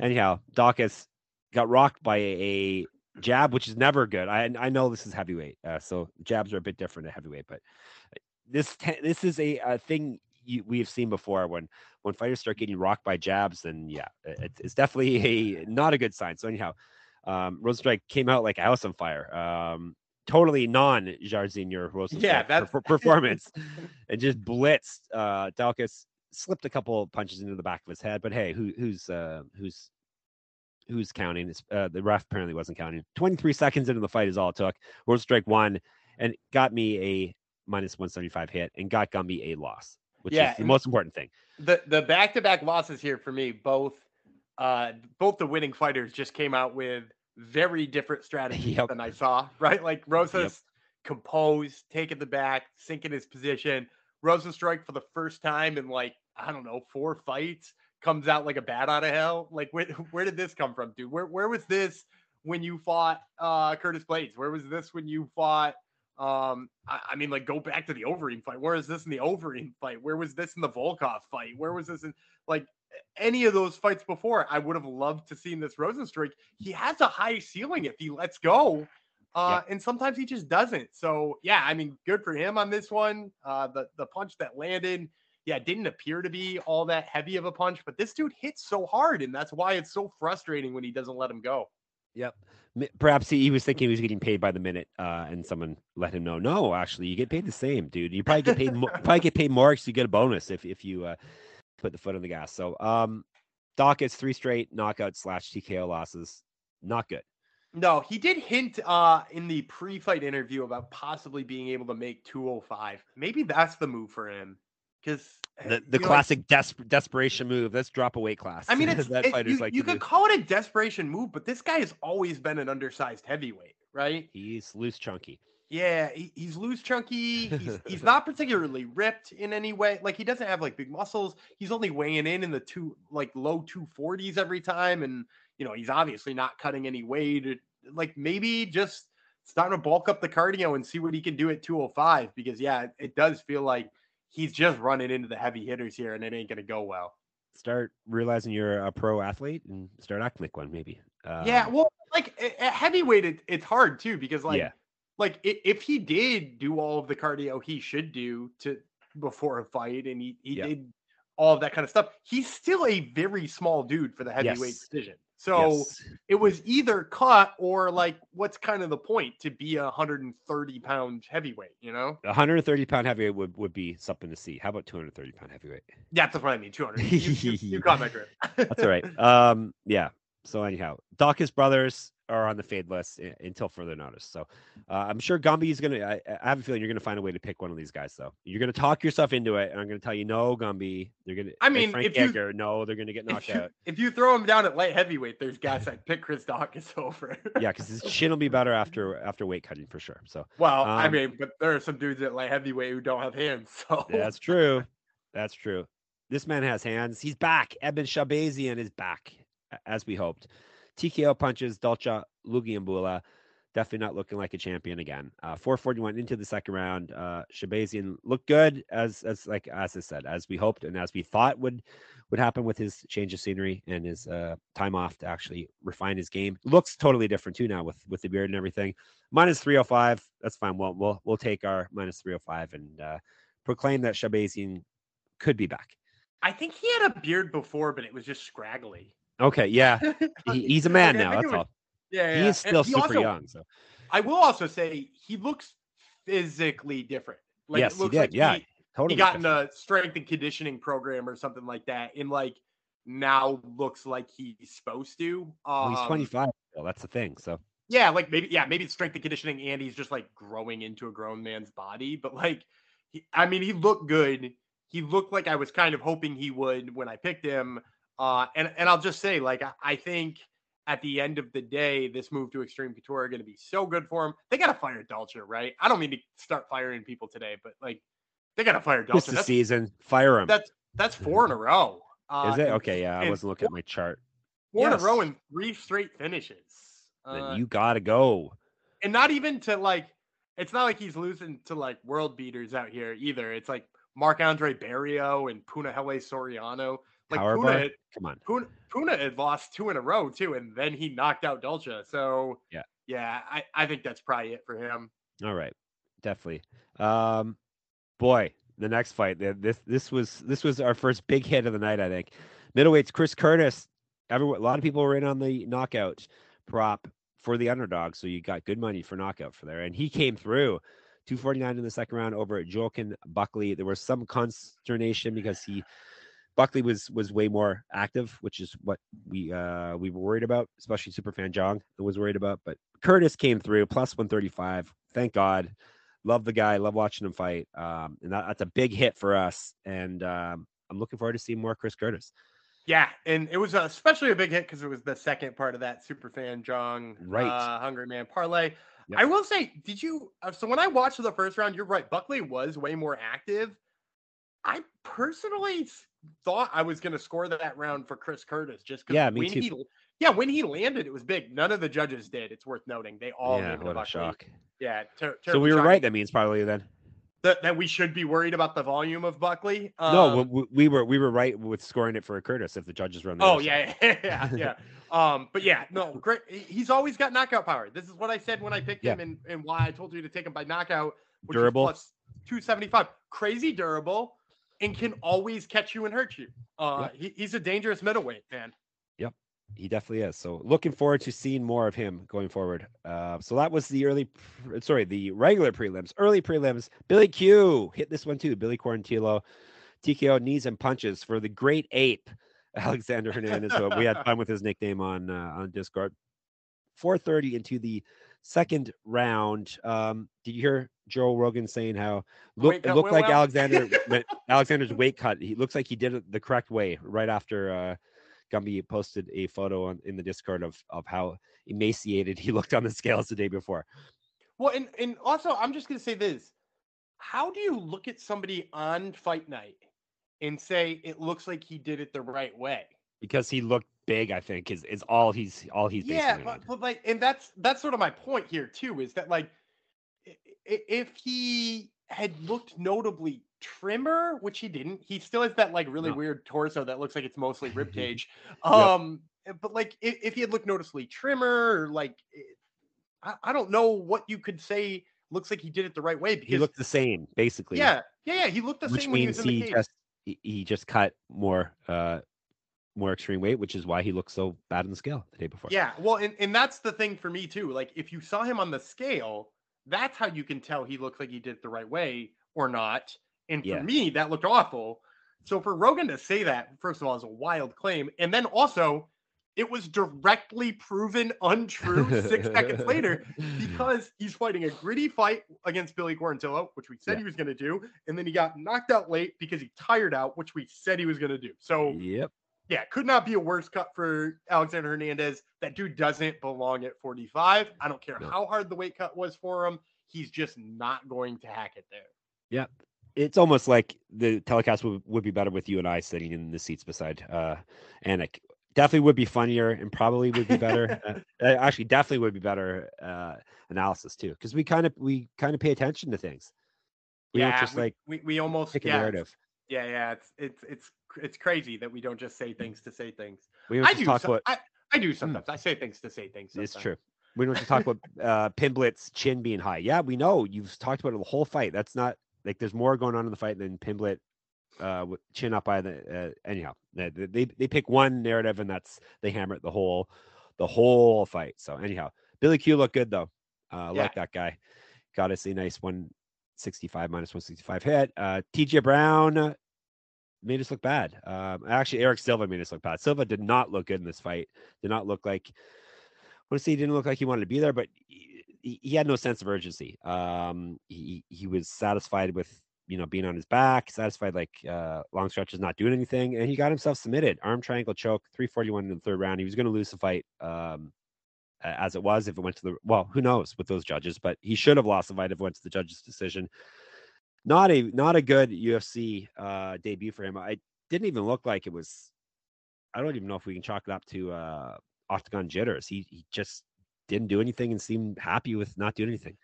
anyhow, Daukaus got rocked by a, a jab, which is never good. I I know this is heavyweight, uh, so jabs are a bit different at heavyweight, but this te- this is a, a thing you, we have seen before when when fighters start getting rocked by jabs, then yeah, it, it's definitely a not a good sign. So anyhow, um, Rozenstruik came out like a house on fire. Um, totally non Jairzinho Rozenstruik Yeah, that's- per- performance and just blitzed uh Daukaus slipped a couple punches into the back of his head but hey who who's uh who's who's counting? It's, uh, the ref apparently wasn't counting. 23 seconds into the fight is all it took. World strike one and got me a minus 175 hit and got gumby a loss which Yeah, is the most important thing. The the back-to-back losses here for me both uh both the winning fighters just came out with very different strategy Yep. than i saw right like rosas composed taking the back sinking his position rozenstruik for the first time in like i don't know four fights comes out like a bat out of hell like where, where did this come from dude where, where was this when you fought uh curtis blaydes where was this when you fought Um, I, I, mean, like go back to the Overeem fight. Where is this in the Overeem fight? Where was this in the Volkov fight? Where was this in like any of those fights before? I would have loved to seen this Rozenstruik. He has a high ceiling if he lets go. Uh, and sometimes he just doesn't. So yeah, I mean, good for him on this one. Uh, the the punch that landed, yeah, didn't appear to be all that heavy of a punch, but this dude hits so hard, and that's why it's so frustrating when he doesn't let him go. Yep. Perhaps he, he was thinking he was getting paid by the minute, uh, and someone let him know. No, actually, you get paid the same, dude. You probably get paid more. probably get paid more because you get a bonus if if you uh, put the foot on the gas. So, um, Doc gets three straight knockout slash TKO losses. Not good. No, he did hint uh, in the pre-fight interview about possibly being able to make 205. Maybe that's the move for him because the, the classic des- desperation move. Let's drop a weight class. I mean, it's, that it, fighters you, like you could do. call it a desperation move, but this guy has always been an undersized heavyweight, right? He's loose, chunky. Yeah, he, he's loose, chunky. He's he's not particularly ripped in any way. Like he doesn't have like big muscles. He's only weighing in in the two like low two forties every time, and you know he's obviously not cutting any weight. Like maybe just starting to bulk up the cardio and see what he can do at 205 because yeah, it, it does feel like he's just running into the heavy hitters here, and it ain't gonna go well. Start realizing you're a pro athlete and start acting like one, maybe. Um, yeah, well, like at heavyweight, it, it's hard too because like, yeah. Like if he did do all of the cardio he should do to before a fight, and he he yeah. did all of that kind of stuff, he's still a very small dude for the heavyweight yes. division. So yes. it was either cut or like, what's kind of the point to be a 130 pound heavyweight, you know? 130 pound heavyweight would, would be something to see. How about 230 pound heavyweight? Yeah, that's what I mean. 200. You, you, you got my drift. that's all right. Um, yeah. So anyhow, Daukaus brothers, are on the fade list until further notice. So uh, I'm sure Gumby is going to. I have a feeling you're going to find a way to pick one of these guys, though. You're going to talk yourself into it, and I'm going to tell you, no, Gumby. They're going to. I mean, Frank if Edgar, you, no, they're going to get knocked if you, out. If you throw him down at light heavyweight, there's guys that pick Chris Daukaus over. yeah, because his chin will be better after after weight cutting for sure. So well, um, I mean, but there are some dudes at light heavyweight who don't have hands. So that's true. That's true. This man has hands. He's back. Edmen Shahbazyan is back, as we hoped. TKO punches Dalcha Lungiambula. Definitely not looking like a champion again. Uh, 441 into the second round. Uh, Shahbazyan looked good as as like as I said, as we hoped and as we thought would would happen with his change of scenery and his uh, time off to actually refine his game. Looks totally different too now with with the beard and everything. Minus 305. That's fine. We'll we'll we'll take our minus 305 and uh, proclaim that Shahbazyan could be back. I think he had a beard before, but it was just scraggly. Okay, yeah, he, he's a man now. That's all. Yeah, yeah, he's still super also, young. So I will also say he looks physically different. Like, yes, he did. Like yeah, he, totally. He got different. in a strength and conditioning program or something like that, and like now looks like he's supposed to. Um, well, he's 25. Still. That's the thing. So yeah, like maybe yeah, maybe it's strength and conditioning, and he's just like growing into a grown man's body. But like, he, I mean, he looked good. He looked like I was kind of hoping he would when I picked him. Uh, and and I'll just say, like, I, I think at the end of the day, this move to Extreme Couture are going to be so good for him. They got to fire Dalcha, right? I don't mean to start firing people today, but like they got to fire Dalcha. It's the that's, season. Fire him. That's that's four in a row. Uh, Is it okay? Yeah, I wasn't looking at my chart. Four yes. in a row and three straight finishes. Then uh, you gotta go. And not even to like, it's not like he's losing to like world beaters out here either. It's like Marc-André Barriault and Punahele Soriano. Like Power Puna, had, come on, Puna, Puna had lost two in a row too, and then he knocked out Dalcha. So yeah, yeah, I, I think that's probably it for him. All right, definitely. Um, boy, the next fight, this this was this was our first big hit of the night. I think middleweights Chris Curtis. Everyone, a lot of people were in on the knockout prop for the underdog, so you got good money for knockout for there, and he came through. 249 in the second round over at Joaquin Buckley. There was some consternation because he Buckley was was way more active, which is what we uh we were worried about, especially Superfan Jong was worried about. But Curtis came through plus 135. Thank God. Love the guy. Love watching him fight. Um, and that, that's a big hit for us. And um, I'm looking forward to seeing more Chris Curtis. Yeah, and it was especially a big hit because it was the second part of that Superfan Jong right uh, Hungry Man parlay. Yep. I will say, did you? Uh, so when I watched the first round, you're right. Buckley was way more active. I personally thought I was going to score that round for Chris Curtis just because yeah, when too. he Yeah, when he landed, it was big. None of the judges did. It's worth noting. They all yeah, gave what a Buckley. shock. Yeah. ter- So we were shocking. right. That means probably then. that, that we should be worried about the volume of Buckley. no, Um, we, we were we were right with scoring it for a Curtis if the judges run. The Oh other yeah, yeah, yeah. um, but yeah, no, great. He's always got knockout power. This is what I said when I picked Yeah. him, and, and why I told you to take him by knockout. Which Durable. plus two seventy five. Crazy durable, and can always catch you and hurt you. Uh, he, he's a dangerous middleweight man. Yep, he definitely is. So looking forward to seeing more of him going forward. Uh, so that was the early, sorry, the regular prelims. Early prelims. Billy Q hit this one too. Billy Quarantillo, TKO knees and punches for the great ape, Alexander Hernandez. so we had fun with his nickname on uh, on Discord. 4:30 into the second round. Um, did you hear Joe Rogan saying how look it looked like well? Alexander Alexander's weight cut. He looks like he did it the correct way right after uh, Gumby posted a photo on, in the Discord of of how emaciated he looked on the scales the day before. Well, and and also, I'm just gonna say this: How do you look at somebody on fight night and say it looks like he did it the right way? Because he looked big, I think is is all he's all he's yeah, but, but like, and that's that's sort of my point here too. Is that like, if he had looked notably trimmer, which he didn't, he still has that like really No. weird torso that looks like it's mostly rib cage. Yep. Um, but like, if, if he had looked noticeably trimmer, or like, I, I don't know what you could say looks like he did it the right way because He looked the same, basically. yeah, yeah, yeah, he looked the which same when he means was in the he cage. just he, he just cut more uh more extreme weight, which is why he looked so bad on the scale the day before. Yeah, well, and, and that's the thing for me too. Like, if you saw him on the scale, that's how you can tell he looked like he did it the right way or not. And for Yeah. me, that looked awful. So for Rogan to say that, first of all, is a wild claim, and then also, it was directly proven untrue six seconds later because he's fighting a gritty fight against Billy Quarantillo, which we said Yeah. he was going to do, and then he got knocked out late because he tired out, which we said he was going to do. So Yep. Yeah, could not be a worse cut for Alexander Hernandez. That dude doesn't belong at 45. I don't care No. how hard the weight cut was for him. He's just not going to hack it there. Yep. It's almost like the telecast would, would be better with you and I sitting in the seats beside uh Anik. Definitely would be funnier and probably would be better. uh, uh, actually, definitely would be better uh analysis too, because we kind of we kind of pay attention to things. We don't just we, like we, we almost pick a yeah, narrative. yeah, yeah. It's it's it's it's crazy that we don't just say things to say things. We don't I just do. talk about I, I do sometimes. I say things to say things. It's true. We don't just talk about uh Pimblett's chin being high. Yeah, we know you've talked about it the whole fight. That's not like there's more going on in the fight than Pimblett uh with chin up by the uh, anyhow. They, they they pick one narrative and that's they hammer it the whole the whole fight. So anyhow, Billy Q looked good though. Uh Yeah. like that guy. Got us a nice 165 minus 165 hit. Uh TJ Brown made us look bad. Um actually Eric Silva made us look bad. Silva did not look good in this fight. Did not look like I want to say he didn't look like he wanted to be there, but he, he- had no sense of urgency. Um, he he was satisfied with you know being on his back, satisfied like uh, long stretches not doing anything, and he got himself submitted. Arm triangle choke, three forty one in the third round. He was going to lose the fight um, as it was if it went to the well, who knows with those judges, but he should have lost the fight if it went to the judges' decision. Not a not a good UFC uh, debut for him. I didn't even look like it was. I don't even know if we can chalk it up to uh, octagon jitters. He he just didn't do anything and seemed happy with not doing anything.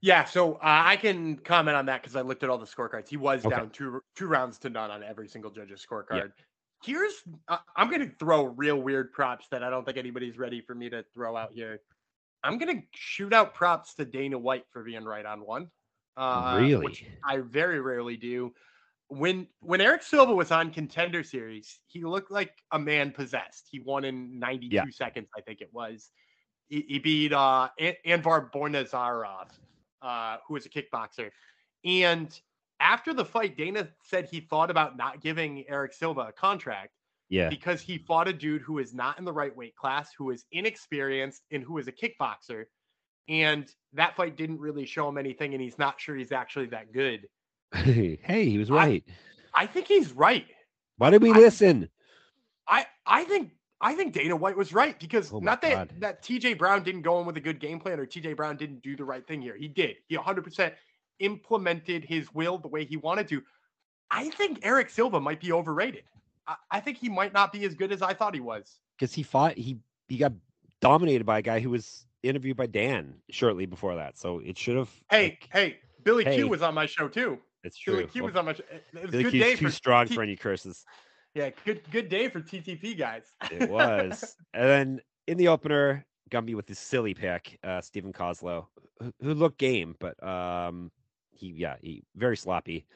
Yeah, so uh, I can comment on that because I looked at all the scorecards. He was Okay. down two two rounds to none on every single judge's scorecard. Here's uh, I'm going to throw real weird props that I don't think anybody's ready for me to throw out here. I'm going to shoot out props to Dana White for being right on one. Uh, really? I very rarely do. When when Eric Silva was on Contender Series, he looked like a man possessed. He won in 92 Yeah. seconds, I think it was. He, he beat uh, An- Anvar Bornazarov, uh, who was a kickboxer. And after the fight, Dana said he thought about not giving Eric Silva a contract yeah. because he fought a dude who is not in the right weight class, who is inexperienced, and who is a kickboxer. And that fight didn't really show him anything, and he's not sure he's actually that good. hey, he was right. I think he's right. Why did we I- listen? I I think I think Dana White was right because Oh not that God. that TJ Brown didn't go in with a good game plan or TJ Brown didn't do the right thing here. He did. He 100% implemented his will the way he wanted to. I think Eric Silva might be overrated. I, I think he might not be as good as I thought he was. Because he fought he he got dominated by a guy who was interviewed by Dan shortly before that. So it should have. Hey, like, hey, Billy hey. Q was on my show too. it's true. Billy Q Well, was on my show. It was Billy good Q's day too for strong T- for any curses. Yeah, good good day for TTP guys. It was. and then in the opener, Gumby with his silly pick, uh, Steven Koslow, who, who looked game, but um, he yeah, he very sloppy.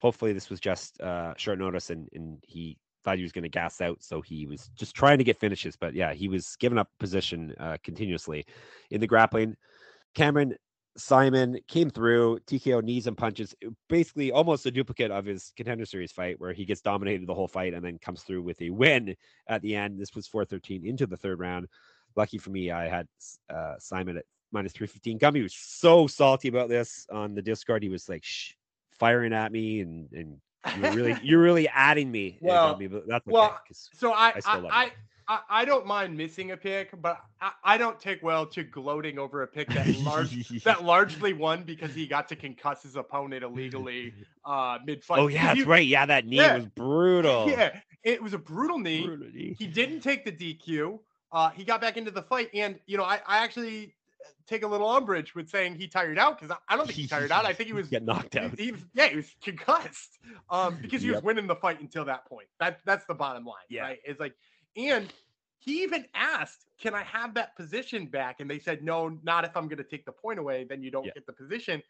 Hopefully, this was just uh, short notice, and and he thought he was going to gas out, so he was just trying to get finishes. But yeah, he was giving up position uh, continuously in the grappling. Cameron Saaiman came through TKO knees and punches, basically almost a duplicate of his contender series fight, where he gets dominated the whole fight and then comes through with a win at the end. This was 413 into the third round. Lucky for me, I had uh, Saaiman at minus 315. Gumby was so salty about this on the Discord. He was like Shh, firing at me and and you're really you're really adding me. uh, Well- that's okay, well, So I I I, I. I I don't mind missing a pick, but I, I don't take well to gloating over a pick that large that largely won because he got to concuss his opponent illegally uh mid fight. oh yeah, that's right. Yeah, that knee Yeah. was brutal. Yeah, it was a brutal knee. Brutal knee. He didn't take the DQ. Uh, he got back into the fight, and you know, I, I actually take a little umbrage with saying he tired out because I, don't think he tired out. I think he was get knocked out. he was yeah, he was concussed. Um, because he was winning the fight until that point. That that's the bottom line. Yeah. Right. It's like, and he even asked, Can I have that position back? And they said, No, not if I'm gonna take the point away, then you don't Yeah. get the position.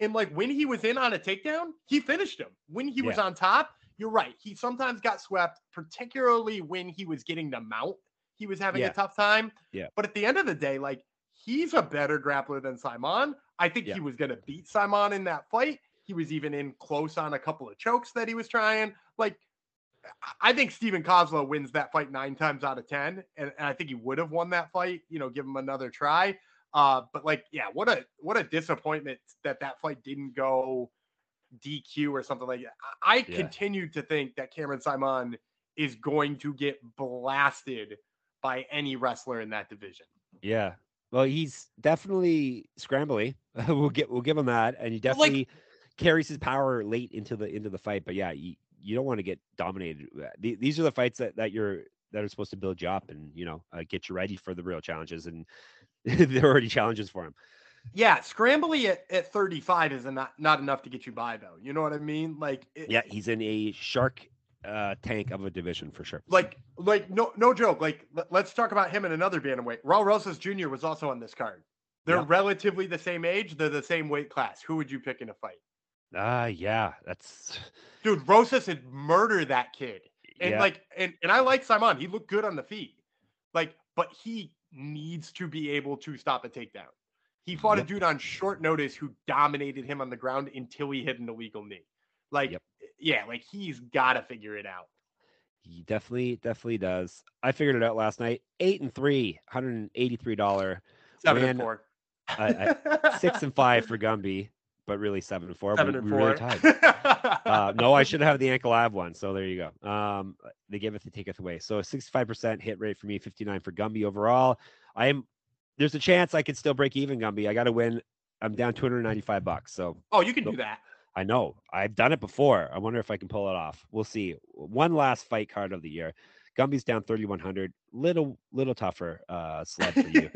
And like when he was in on a takedown, he finished him. When he was on top, you're right. He sometimes got swept, particularly when he was getting the mount. He was having Yeah. a tough time. Yeah. But at the end of the day, like he's a better grappler than Saaiman. I think Yeah. he was going to beat Saaiman in that fight. He was even in close on a couple of chokes that he was trying. Like, I- think Steven Koslow wins that fight nine times out of 10. And, and I think he would have won that fight, you know, give him another try. Uh, but like, yeah, what a what a disappointment that that fight didn't go DQ or something like that. I, I Yeah. continue to think that Cameron Saaiman is going to get blasted by any wrestler in that division. Yeah. Well, he's definitely scrambly. we'll get we'll give him that, and he But, like- definitely carries his power late into the into the fight. But yeah, you, you don't want to get dominated. Uh, These are the fights that that you're that are supposed to build you up and you know uh, get you ready for the real challenges, and they're already challenges for him. Yeah, scrambly at, at 35 is not not enough to get you by though. You know what I mean? Like it- Yeah, he's in a shark uh, tank of a division for sure. like like no no joke. Like let- let's talk about him in another bantamweight. Raul Rosas Jr. was also on this card. They're Yeah. relatively the same age. They're the same weight class. Who would you pick in a fight? Ah, yeah, that's Dude, Rosas would murder that kid. And yeah. like and, and I like Saaiman. He looked good on the feet. Like, but he needs to be able to stop a takedown. He fought Yep. a dude on short notice who dominated him on the ground until he hit an illegal knee. Like, Yep. Yeah, like he's got to figure it out. He definitely, definitely does. I figured it out last night. Eight and three, hundred and eighty-three dollar. Seven and four. I- Six and five for Gumby, but really seven and four. Seven we, and we four. really tied. Uh, no, I should have the ankle ab one. So there you go. Um, they give it, they take it away. So a sixty-five percent hit rate for me, fifty-nine for Gumby overall. I am. There's a chance I could still break even, Gumby. I got to win. I'm down two hundred ninety-five bucks. So oh, you can do that. I know I've done it before. I wonder if I can pull it off. We'll see. One last fight card of the year. Gumby's down 3100. Little little tougher uh sled for you.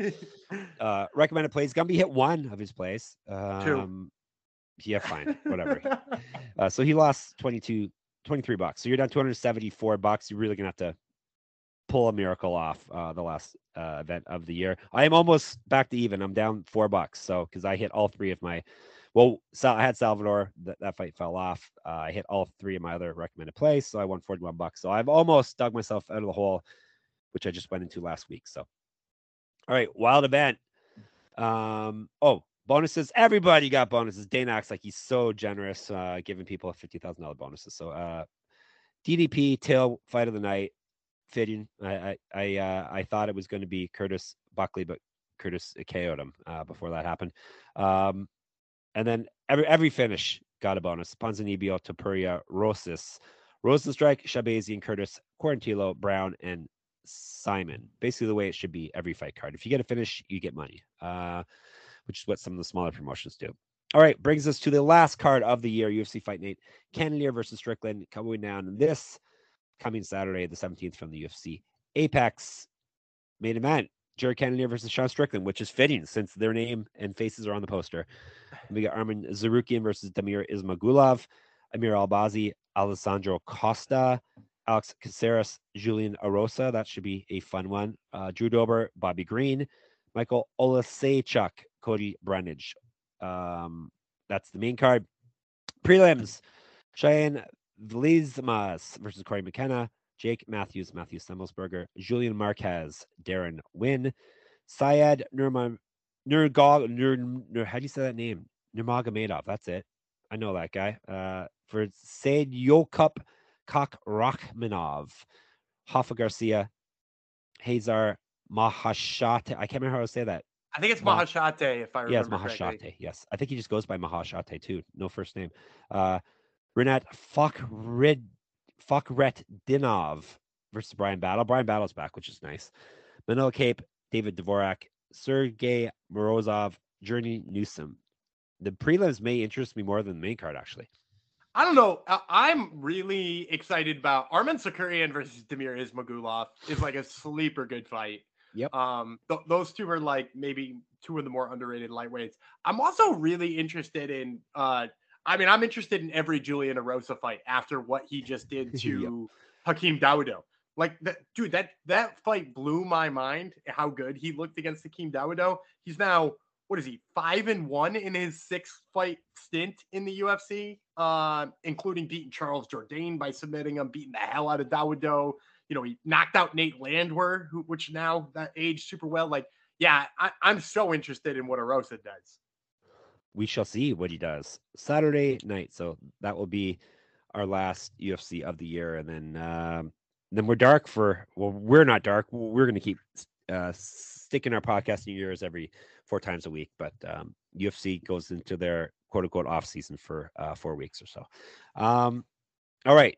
uh recommended plays. Gumby hit one of his plays. Um yeah, fine. Whatever. Uh so he lost 22 23 bucks. So you're down 274 bucks. You're really going to have to pull a miracle off uh the last uh event of the year. I am almost back to even. I'm down 4 bucks. So cuz I hit all three of my well, so I had Salvador. That, that fight fell off. Uh, I hit all three of my other recommended plays, so I won 41 bucks. So I've almost dug myself out of the hole, which I just went into last week. So, all right, wild event. Um, oh, bonuses. Everybody got bonuses. Acts like he's so generous, uh, giving people fifty thousand dollar bonuses. So, uh, DDP tail fight of the night, fitting. I I I, uh, I thought it was going to be Curtis Buckley, but Curtis KO'd him uh, before that happened. Um, and then every every finish got a bonus. Ponzinibbio, Topuria, Rosas, Rozenstruik, Shahbazyan, Curtis, Quarantillo, Brown, and Saaiman. Basically, the way it should be every fight card. If you get a finish, you get money, uh, which is what some of the smaller promotions do. All right, brings us to the last card of the year UFC Fight Night Cannonier versus Strickland coming down this coming Saturday, the 17th from the UFC Apex. main event. Jared Cannonier versus Sean Strickland, which is fitting since their name and faces are on the poster. We got Arman Tsarukyan versus Damir Ismagulov, Amir Albazi, Alessandro Costa, Alex Caceres, Julian Erosa. That should be a fun one. Uh, Drew Dober, Bobby Green, Michael Oleksiejczuk, Cody Brundage. Um, that's the main card. Prelims: Cheyanne Vlismas versus Cory McKenna, Jake Matthews, Matthew Semelsberger, Julian Marquez, Deron Winn, Syed Nurma, Nurgog, Nur, how do you say that name? Nurmagomedov. That's it. I know that guy. Uh, for Said Yokup Kok Rachmanov, Hoffa Garcia, Hazar Maheshate. I can't remember how to say that. I think it's Maheshate, if I remember. Yes, Maheshate. Correctly. Yes, I think he just goes by Maheshate too. No first name. Uh, Renat Fakred Fakret Dinov versus Brian Battle. Brian Battle's back, which is nice. Manel Kape, David Dvorak, Sergey Morozov, Journey Newson. The prelims may interest me more than the main card, actually. I don't know. I'm really excited about Arman Tsarukyan versus Damir Ismagulov is like a sleeper good fight. Yep. Um, th- those two are like maybe two of the more underrated lightweights. I'm also really interested in. uh I mean, I'm interested in every Julian Erosa fight after what he just did to Hakeem Dawodu. Like that, dude. That that fight blew my mind. How good he looked against Hakeem Dawodu. He's now what is he five and one in his six fight stint in the UFC, uh, including beating Charles Jourdain by submitting him, beating the hell out of Dawodu. You know, he knocked out Nate Landwehr, who which now that aged super well. Like, yeah, I, I'm so interested in what Erosa does. We shall see what he does Saturday night. So that will be our last UFC of the year, and then um, then we're dark for. Well, we're not dark. We're going to keep uh, sticking our podcasting years every four times a week, but um, UFC goes into their quote unquote off season for uh, four weeks or so. Um, all right.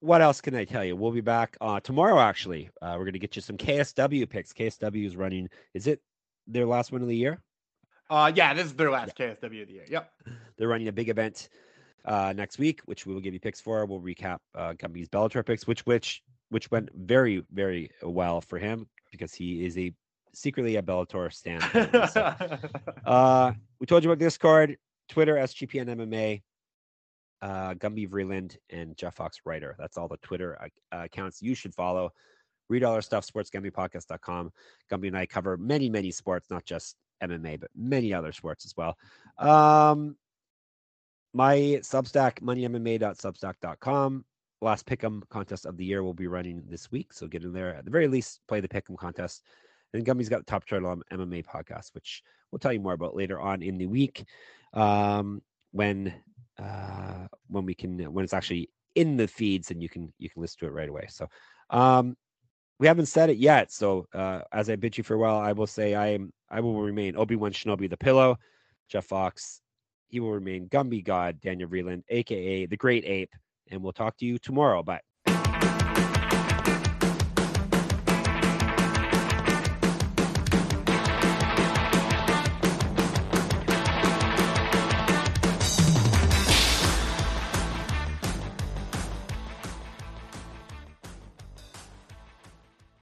What else can I tell you? We'll be back uh, tomorrow. Actually, uh, we're going to get you some KSW picks. KSW is running. Is it their last one of the year? Uh, yeah, this is their last KSW of the year. Yep. They're running a big event uh, next week, which we will give you picks for. We'll recap uh, Gumby's Bellator picks, which which which went very very well for him because he is a secretly a Bellator stand. so, uh, we told you about Discord, Twitter, SGPN MMA, uh, Gumby Vreeland, and Jeff Fox Writer. That's all the Twitter uh, accounts you should follow. Read all our stuff, sportsgamblingpodcast.com. Gumby and I cover many, many sports, not just MMA, but many other sports as well. Um, my Substack, moneymma.substack.com. Last Pick'em contest of the year will be running this week. So get in there. At the very least, play the Pick'em contest. And Gumby's got the Top Turtle on MMA podcast, which we'll tell you more about later on in the week um, when uh, when we can when it's actually in the feeds and you can you can listen to it right away. So um, we haven't said it yet. So uh, as I bid you farewell, I will say I am I will remain Obi Wan Shinobi the Pillow, Jeff Fox. He will remain Gumby God Daniel Vreeland, aka the Great Ape, and we'll talk to you tomorrow. Bye.